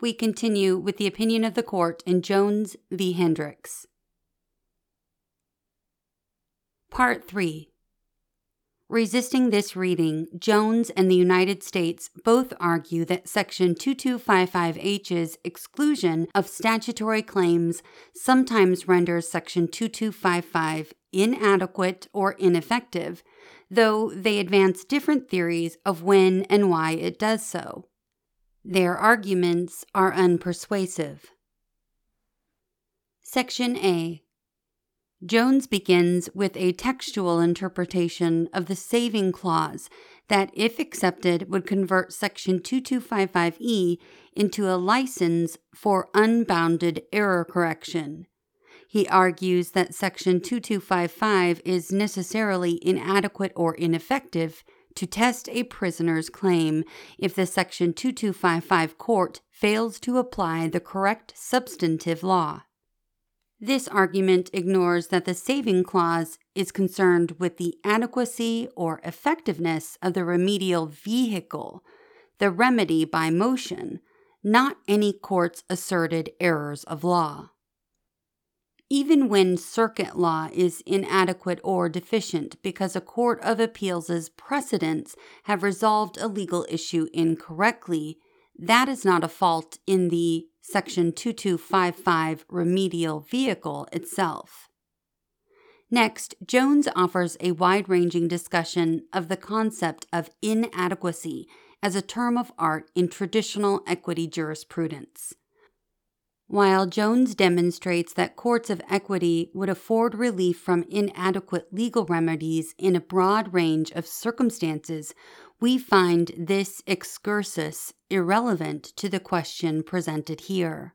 We continue with the opinion of the court in Jones v. Hendrix. Part 3 Resisting this reading, Jones and the United States both argue that Section 2255H's exclusion of statutory claims sometimes renders Section 2255 inadequate or ineffective, though they advance different theories of when and why it does so. Their arguments are unpersuasive. Section A Jones begins with a textual interpretation of the saving clause that, if accepted, would convert Section 2255E into a license for unbounded error correction. He argues that Section 2255 is necessarily inadequate or ineffective to test a prisoner's claim if the Section 2255 court fails to apply the correct substantive law. This argument ignores that the saving clause is concerned with the adequacy or effectiveness of the remedial vehicle, the remedy by motion, not any court's asserted errors of law. Even when circuit law is inadequate or deficient because a court of appeals' precedents have resolved a legal issue incorrectly, that is not a fault in the Section 2255 remedial vehicle itself. Next, Jones offers a wide ranging discussion of the concept of inadequacy as a term of art in traditional equity jurisprudence. While Jones demonstrates that courts of equity would afford relief from inadequate legal remedies in a broad range of circumstances we find this excursus irrelevant to the question presented here.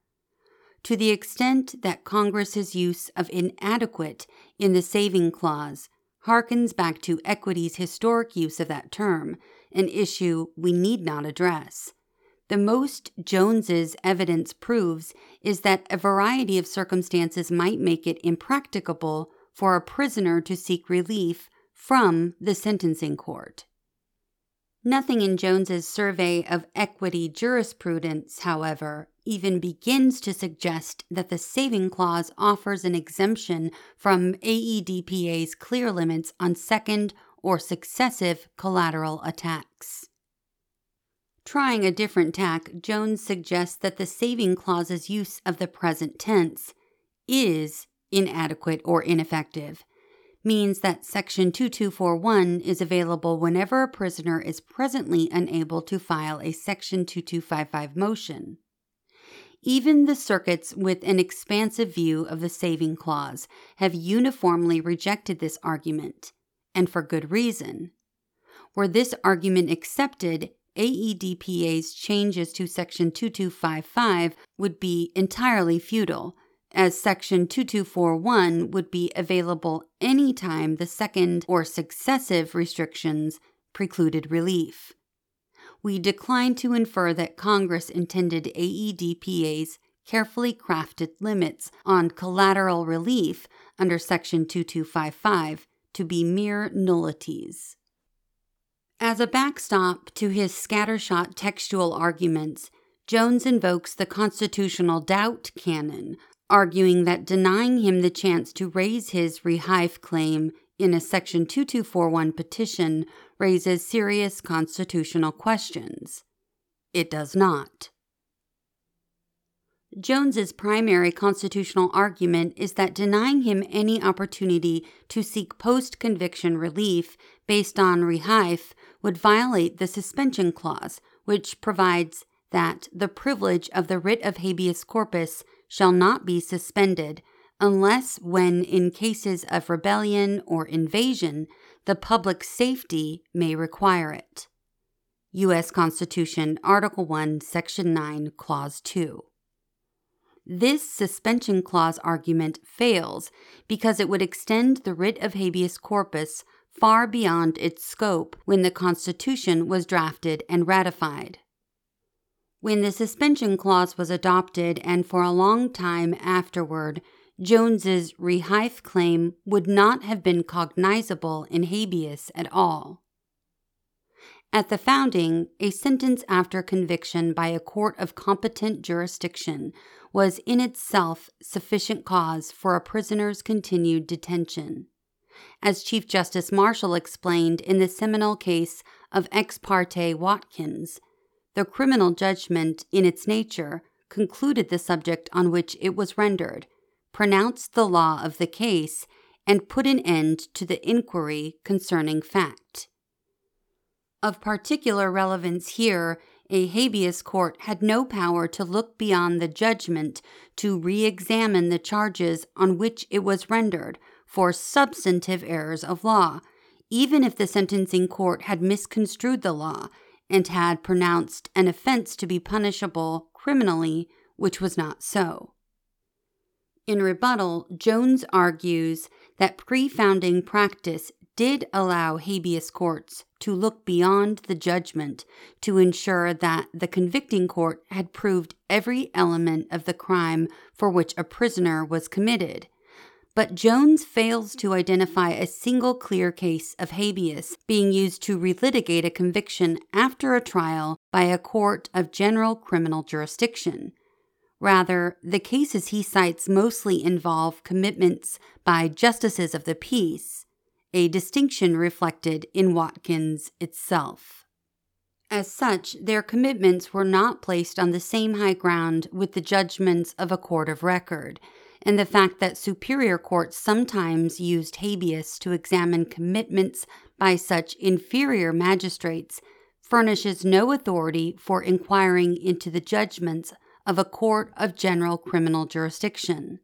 To the extent that Congress's use of inadequate in the saving clause harkens back to equity's historic use of that term, an issue we need not address. The most Jones's evidence proves is that a variety of circumstances might make it impracticable for a prisoner to seek relief from the sentencing court. Nothing in Jones's survey of equity jurisprudence, however, even begins to suggest that the saving clause offers an exemption from AEDPA's clear limits on second or successive collateral attacks. Trying a different tack, Jones suggests that the saving clause's use of the present tense is inadequate or ineffective means that Section 2241 is available whenever a prisoner is presently unable to file a Section 2255 motion. Even the circuits with an expansive view of the saving clause have uniformly rejected this argument, and for good reason. Were this argument accepted, AEDPA's changes to Section 2255 would be entirely futile as Section 2241 would be available anytime the second or successive restrictions precluded relief. We decline to infer that Congress intended AEDPA's carefully crafted limits on collateral relief under Section 2255 to be mere nullities. As a backstop to his scattershot textual arguments, Jones invokes the constitutional doubt canon arguing that denying him the chance to raise his rehaif claim in a Section 2241 petition raises serious constitutional questions. It does not. Jones's primary constitutional argument is that denying him any opportunity to seek post-conviction relief based on rehaif would violate the suspension clause, which provides that the privilege of the writ of habeas corpus shall not be suspended unless when in cases of rebellion or invasion the public safety may require it. U.S. Constitution, Article 1, Section 9, Clause 2. This suspension clause argument fails because it would extend the writ of habeas corpus far beyond its scope when the Constitution was drafted and ratified. When the suspension clause was adopted and for a long time afterward, Jones's rehaif claim would not have been cognizable in habeas at all. At the founding, a sentence after conviction by a court of competent jurisdiction was in itself sufficient cause for a prisoner's continued detention. As Chief Justice Marshall explained in the seminal case of Ex parte Watkins, the criminal judgment, in its nature, concluded the subject on which it was rendered, pronounced the law of the case, and put an end to the inquiry concerning fact. Of particular relevance here, a habeas court had no power to look beyond the judgment to re examine the charges on which it was rendered for substantive errors of law, even if the sentencing court had misconstrued the law and had pronounced an offense to be punishable criminally, which was not so. In rebuttal, Jones argues that pre founding practice did allow habeas courts to look beyond the judgment to ensure that the convicting court had proved every element of the crime for which a prisoner was committed. But Jones fails to identify a single clear case of habeas being used to relitigate a conviction after a trial by a court of general criminal jurisdiction. Rather, the cases he cites mostly involve commitments by justices of the peace, a distinction reflected in Watkins itself. As such, their commitments were not placed on the same high ground with the judgments of a court of record, and the fact that superior courts sometimes used habeas to examine commitments by such inferior magistrates furnishes no authority for inquiring into the judgments of a court of general criminal jurisdiction.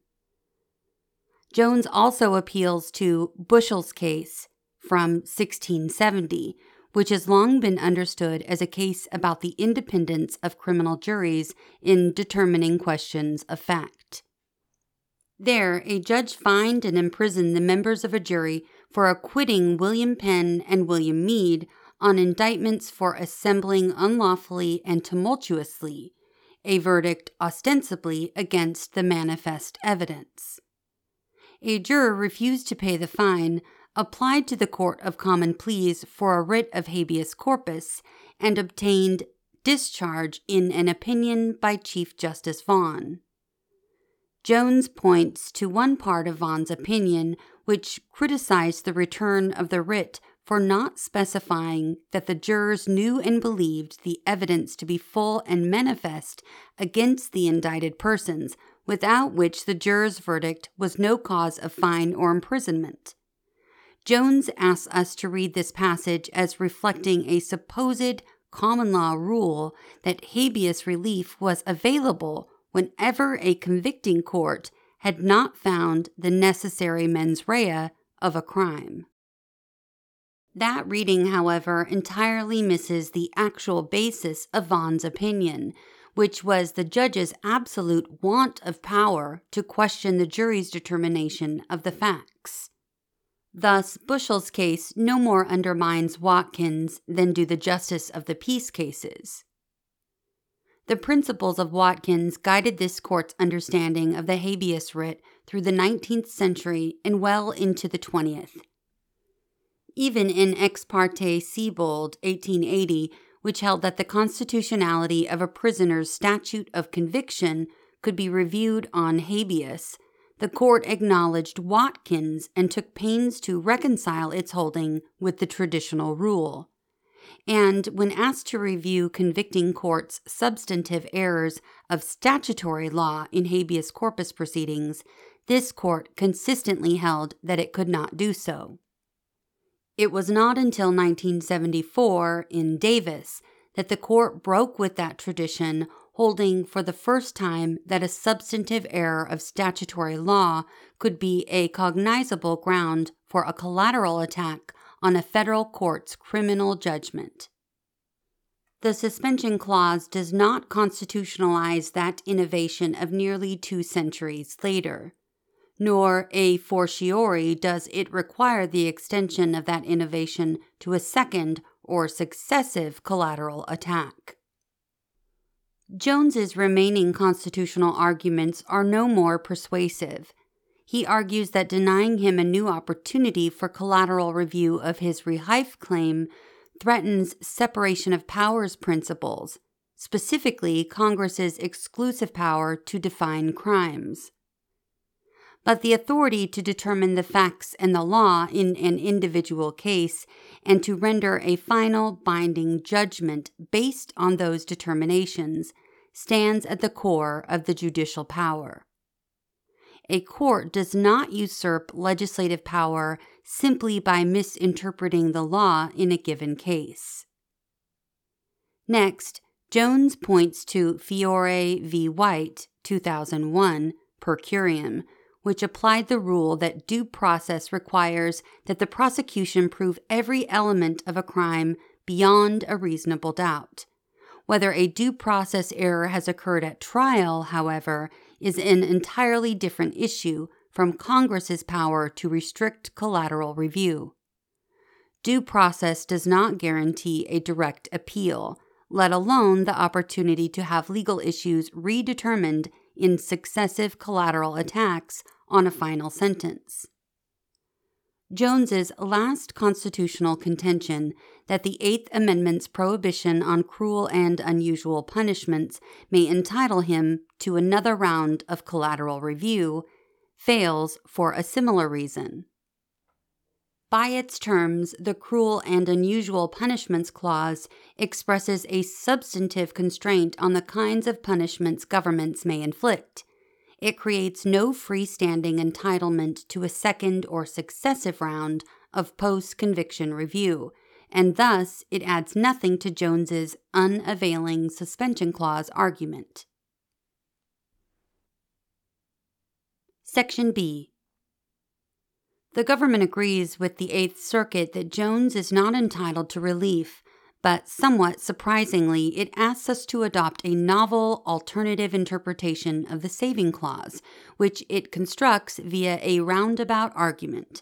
Jones also appeals to Bushell's case from 1670, which has long been understood as a case about the independence of criminal juries in determining questions of fact. There, a judge fined and imprisoned the members of a jury for acquitting William Penn and William Mead on indictments for assembling unlawfully and tumultuously, a verdict ostensibly against the manifest evidence. A juror refused to pay the fine, applied to the Court of Common Pleas for a writ of habeas corpus, and obtained discharge in an opinion by Chief Justice Vaughan. Jones points to one part of Vaughan's opinion which criticized the return of the writ for not specifying that the jurors knew and believed the evidence to be full and manifest against the indicted persons, without which the jurors' verdict was no cause of fine or imprisonment. Jones asks us to read this passage as reflecting a supposed common law rule that habeas relief was available whenever a convicting court had not found the necessary mens rea of a crime. That reading, however, entirely misses the actual basis of Vaughan's opinion, which was the judge's absolute want of power to question the jury's determination of the facts. Thus, Bushell's case no more undermines Watkins than do the justice of the peace cases. The principles of Watkins guided this court's understanding of the habeas writ through the 19th century and well into the 20th even in Ex parte Siebold, 1880, which held that the constitutionality of a prisoner's statute of conviction could be reviewed on habeas, the court acknowledged Watkins and took pains to reconcile its holding with the traditional rule. And when asked to review convicting courts' substantive errors of statutory law in habeas corpus proceedings, this court consistently held that it could not do so. It was not until 1974 in Davis that the court broke with that tradition, holding for the first time that a substantive error of statutory law could be a cognizable ground for a collateral attack on a federal court's criminal judgment. The suspension clause does not constitutionalize that innovation of nearly two centuries later nor a fortiori does it require the extension of that innovation to a second or successive collateral attack. Jones's remaining constitutional arguments are no more persuasive. He argues that denying him a new opportunity for collateral review of his rehaif claim threatens separation of powers principles, specifically Congress's exclusive power to define crimes. But the authority to determine the facts and the law in an individual case and to render a final binding judgment based on those determinations stands at the core of the judicial power. A court does not usurp legislative power simply by misinterpreting the law in a given case. Next, Jones points to Fiore v. White, 2001, per curiam, which applied the rule that due process requires that the prosecution prove every element of a crime beyond a reasonable doubt. Whether a due process error has occurred at trial, however, is an entirely different issue from Congress's power to restrict collateral review. Due process does not guarantee a direct appeal, let alone the opportunity to have legal issues redetermined in successive collateral attacks on a final sentence. Jones's last constitutional contention that the Eighth Amendment's prohibition on cruel and unusual punishments may entitle him to another round of collateral review fails for a similar reason. By its terms, the Cruel and Unusual Punishments Clause expresses a substantive constraint on the kinds of punishments governments may inflict it creates no freestanding entitlement to a second or successive round of post conviction review, and thus it adds nothing to Jones's unavailing suspension clause argument. Section B. The government agrees with the Eighth Circuit that Jones is not entitled to relief but somewhat surprisingly, it asks us to adopt a novel alternative interpretation of the saving clause, which it constructs via a roundabout argument.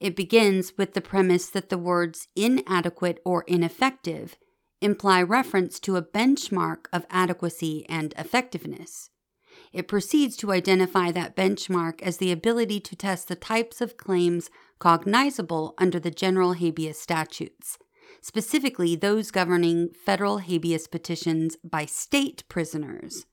It begins with the premise that the words inadequate or ineffective imply reference to a benchmark of adequacy and effectiveness. It proceeds to identify that benchmark as the ability to test the types of claims cognizable under the general habeas statutes specifically those governing federal habeas petitions by state prisoners.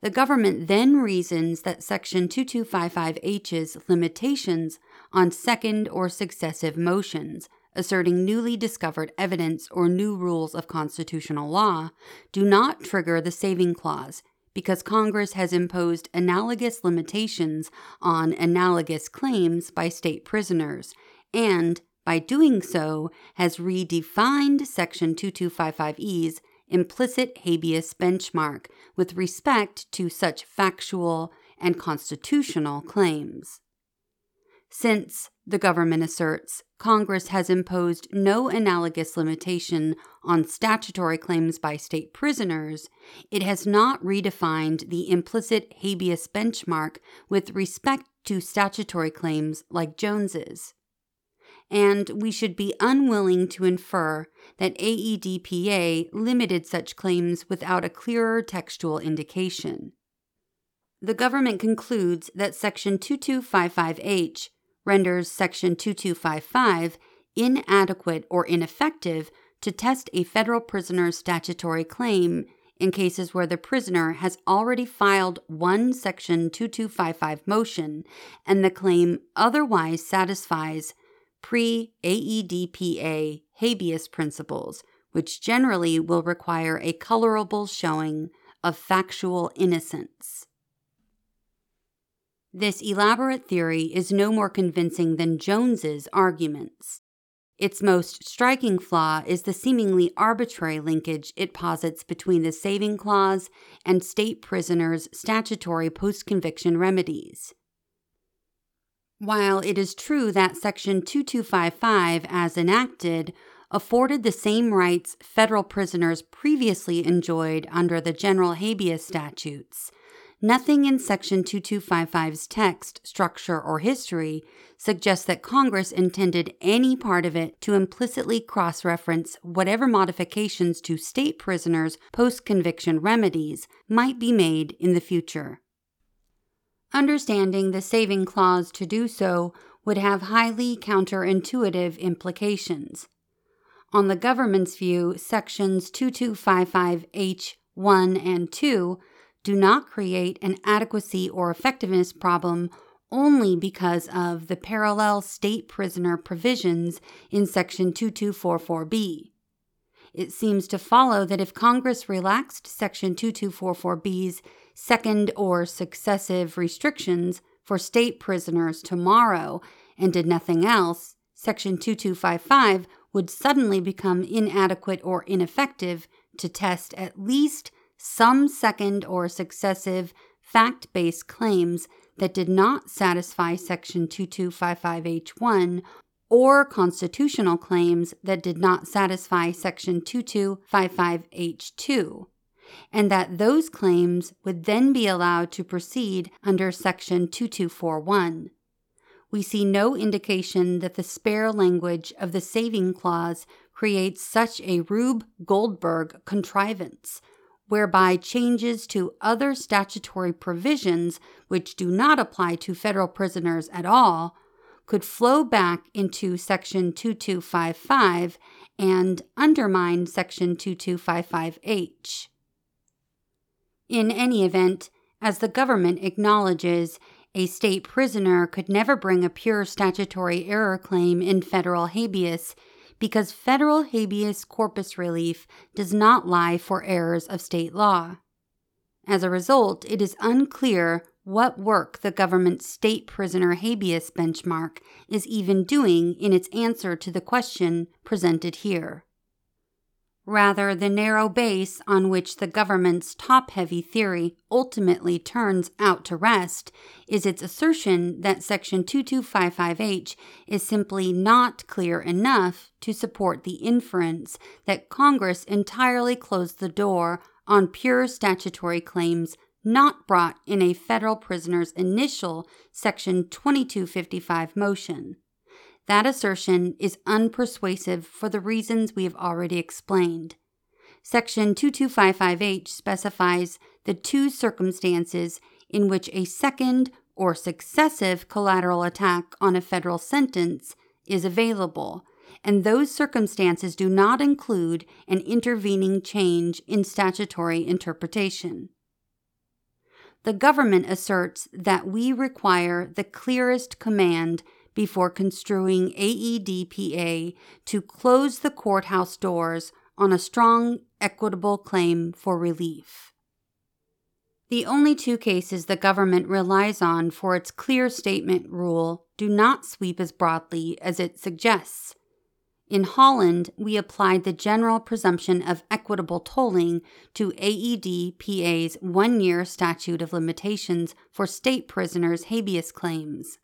The government then reasons that Section 2255H's limitations on second or successive motions, asserting newly discovered evidence or new rules of constitutional law, do not trigger the saving clause because Congress has imposed analogous limitations on analogous claims by state prisoners and by doing so, has redefined Section 2255E's implicit habeas benchmark with respect to such factual and constitutional claims. Since, the government asserts, Congress has imposed no analogous limitation on statutory claims by state prisoners, it has not redefined the implicit habeas benchmark with respect to statutory claims like Jones's and we should be unwilling to infer that AEDPA limited such claims without a clearer textual indication. The government concludes that Section 2255H renders Section 2255 inadequate or ineffective to test a federal prisoner's statutory claim in cases where the prisoner has already filed one Section 2255 motion and the claim otherwise satisfies pre AEDPA habeas principles, which generally will require a colorable showing of factual innocence. This elaborate theory is no more convincing than Jones's arguments. Its most striking flaw is the seemingly arbitrary linkage it posits between the saving clause and state prisoners' statutory post conviction remedies. While it is true that Section 2255, as enacted, afforded the same rights federal prisoners previously enjoyed under the general habeas statutes, nothing in Section 2255's text, structure, or history suggests that Congress intended any part of it to implicitly cross reference whatever modifications to state prisoners' post conviction remedies might be made in the future. Understanding the saving clause to do so would have highly counterintuitive implications. On the government's view, sections 2255H1 and 2 do not create an adequacy or effectiveness problem only because of the parallel state prisoner provisions in section 2244B. It seems to follow that if Congress relaxed section 2244B's second or successive restrictions for state prisoners tomorrow and did nothing else, section 2255 would suddenly become inadequate or ineffective to test at least some second or successive fact based claims that did not satisfy Section 2255H1 or constitutional claims that did not satisfy Section 2255H2, and that those claims would then be allowed to proceed under Section 2241. We see no indication that the spare language of the saving clause creates such a Rube Goldberg contrivance whereby changes to other statutory provisions which do not apply to federal prisoners at all could flow back into Section 2255 and undermine Section 2255H. In any event, as the government acknowledges, a state prisoner could never bring a pure statutory error claim in federal habeas because federal habeas corpus relief does not lie for errors of state law. As a result, it is unclear what work the government's state prisoner habeas benchmark is even doing in its answer to the question presented here. Rather, the narrow base on which the government's top heavy theory ultimately turns out to rest is its assertion that Section 2255H is simply not clear enough to support the inference that Congress entirely closed the door on pure statutory claims not brought in a federal prisoner's initial Section 2255 motion. That assertion is unpersuasive for the reasons we have already explained. Section 2255H specifies the two circumstances in which a second or successive collateral attack on a federal sentence is available, and those circumstances do not include an intervening change in statutory interpretation. The government asserts that we require the clearest command before construing AEDPA to close the courthouse doors on a strong, equitable claim for relief. The only two cases the government relies on for its clear statement rule do not sweep as broadly as it suggests. In Holland, we applied the general presumption of equitable tolling to AEDPA's one year statute of limitations for state prisoners' habeas claims.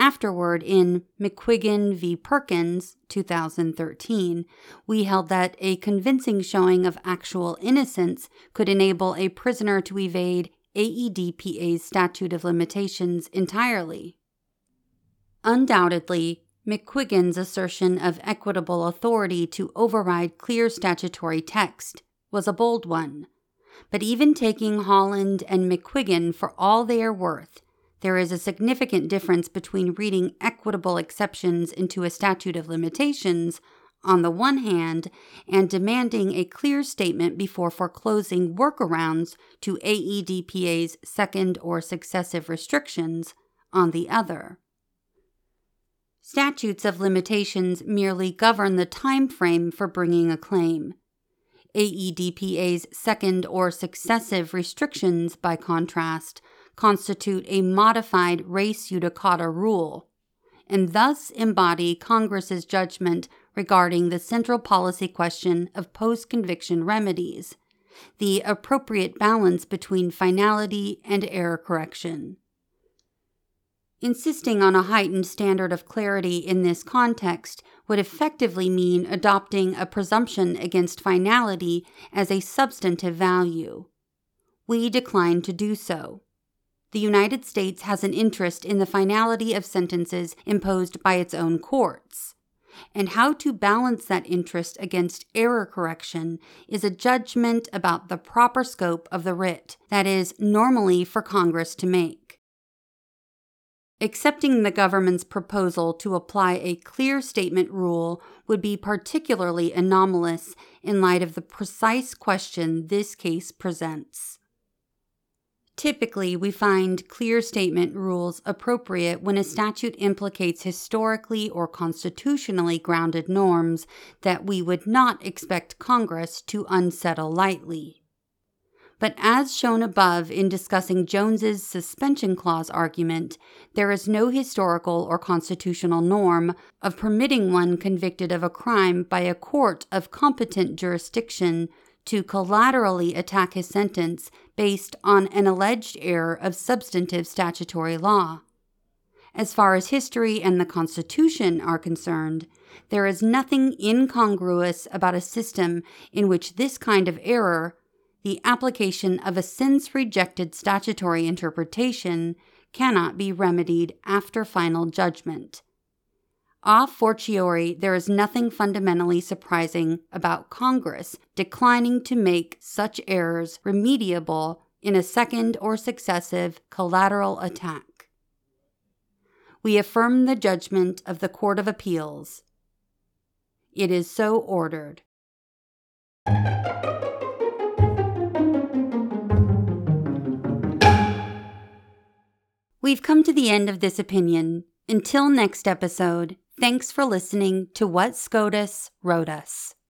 Afterward, in McQuiggan v. Perkins, 2013, we held that a convincing showing of actual innocence could enable a prisoner to evade AEDPA's statute of limitations entirely. Undoubtedly, McQuiggan's assertion of equitable authority to override clear statutory text was a bold one. But even taking Holland and McQuiggan for all they are worth, there is a significant difference between reading equitable exceptions into a statute of limitations on the one hand and demanding a clear statement before foreclosing workarounds to AEDPA's second or successive restrictions on the other. Statutes of limitations merely govern the time frame for bringing a claim. AEDPA's second or successive restrictions, by contrast, constitute a modified res judicata rule, and thus embody Congress's judgment regarding the central policy question of post conviction remedies, the appropriate balance between finality and error correction. Insisting on a heightened standard of clarity in this context would effectively mean adopting a presumption against finality as a substantive value. We decline to do so the United States has an interest in the finality of sentences imposed by its own courts. And how to balance that interest against error correction is a judgment about the proper scope of the writ that is normally for Congress to make. Accepting the government's proposal to apply a clear statement rule would be particularly anomalous in light of the precise question this case presents. Typically, we find clear statement rules appropriate when a statute implicates historically or constitutionally grounded norms that we would not expect Congress to unsettle lightly. But as shown above in discussing Jones's suspension clause argument, there is no historical or constitutional norm of permitting one convicted of a crime by a court of competent jurisdiction to collaterally attack his sentence based on an alleged error of substantive statutory law. As far as history and the Constitution are concerned, there is nothing incongruous about a system in which this kind of error, the application of a since rejected statutory interpretation, cannot be remedied after final judgment. A fortiori, there is nothing fundamentally surprising about Congress declining to make such errors remediable in a second or successive collateral attack. We affirm the judgment of the Court of Appeals. It is so ordered. We've come to the end of this opinion. Until next episode, Thanks for listening to What SCOTUS Wrote Us.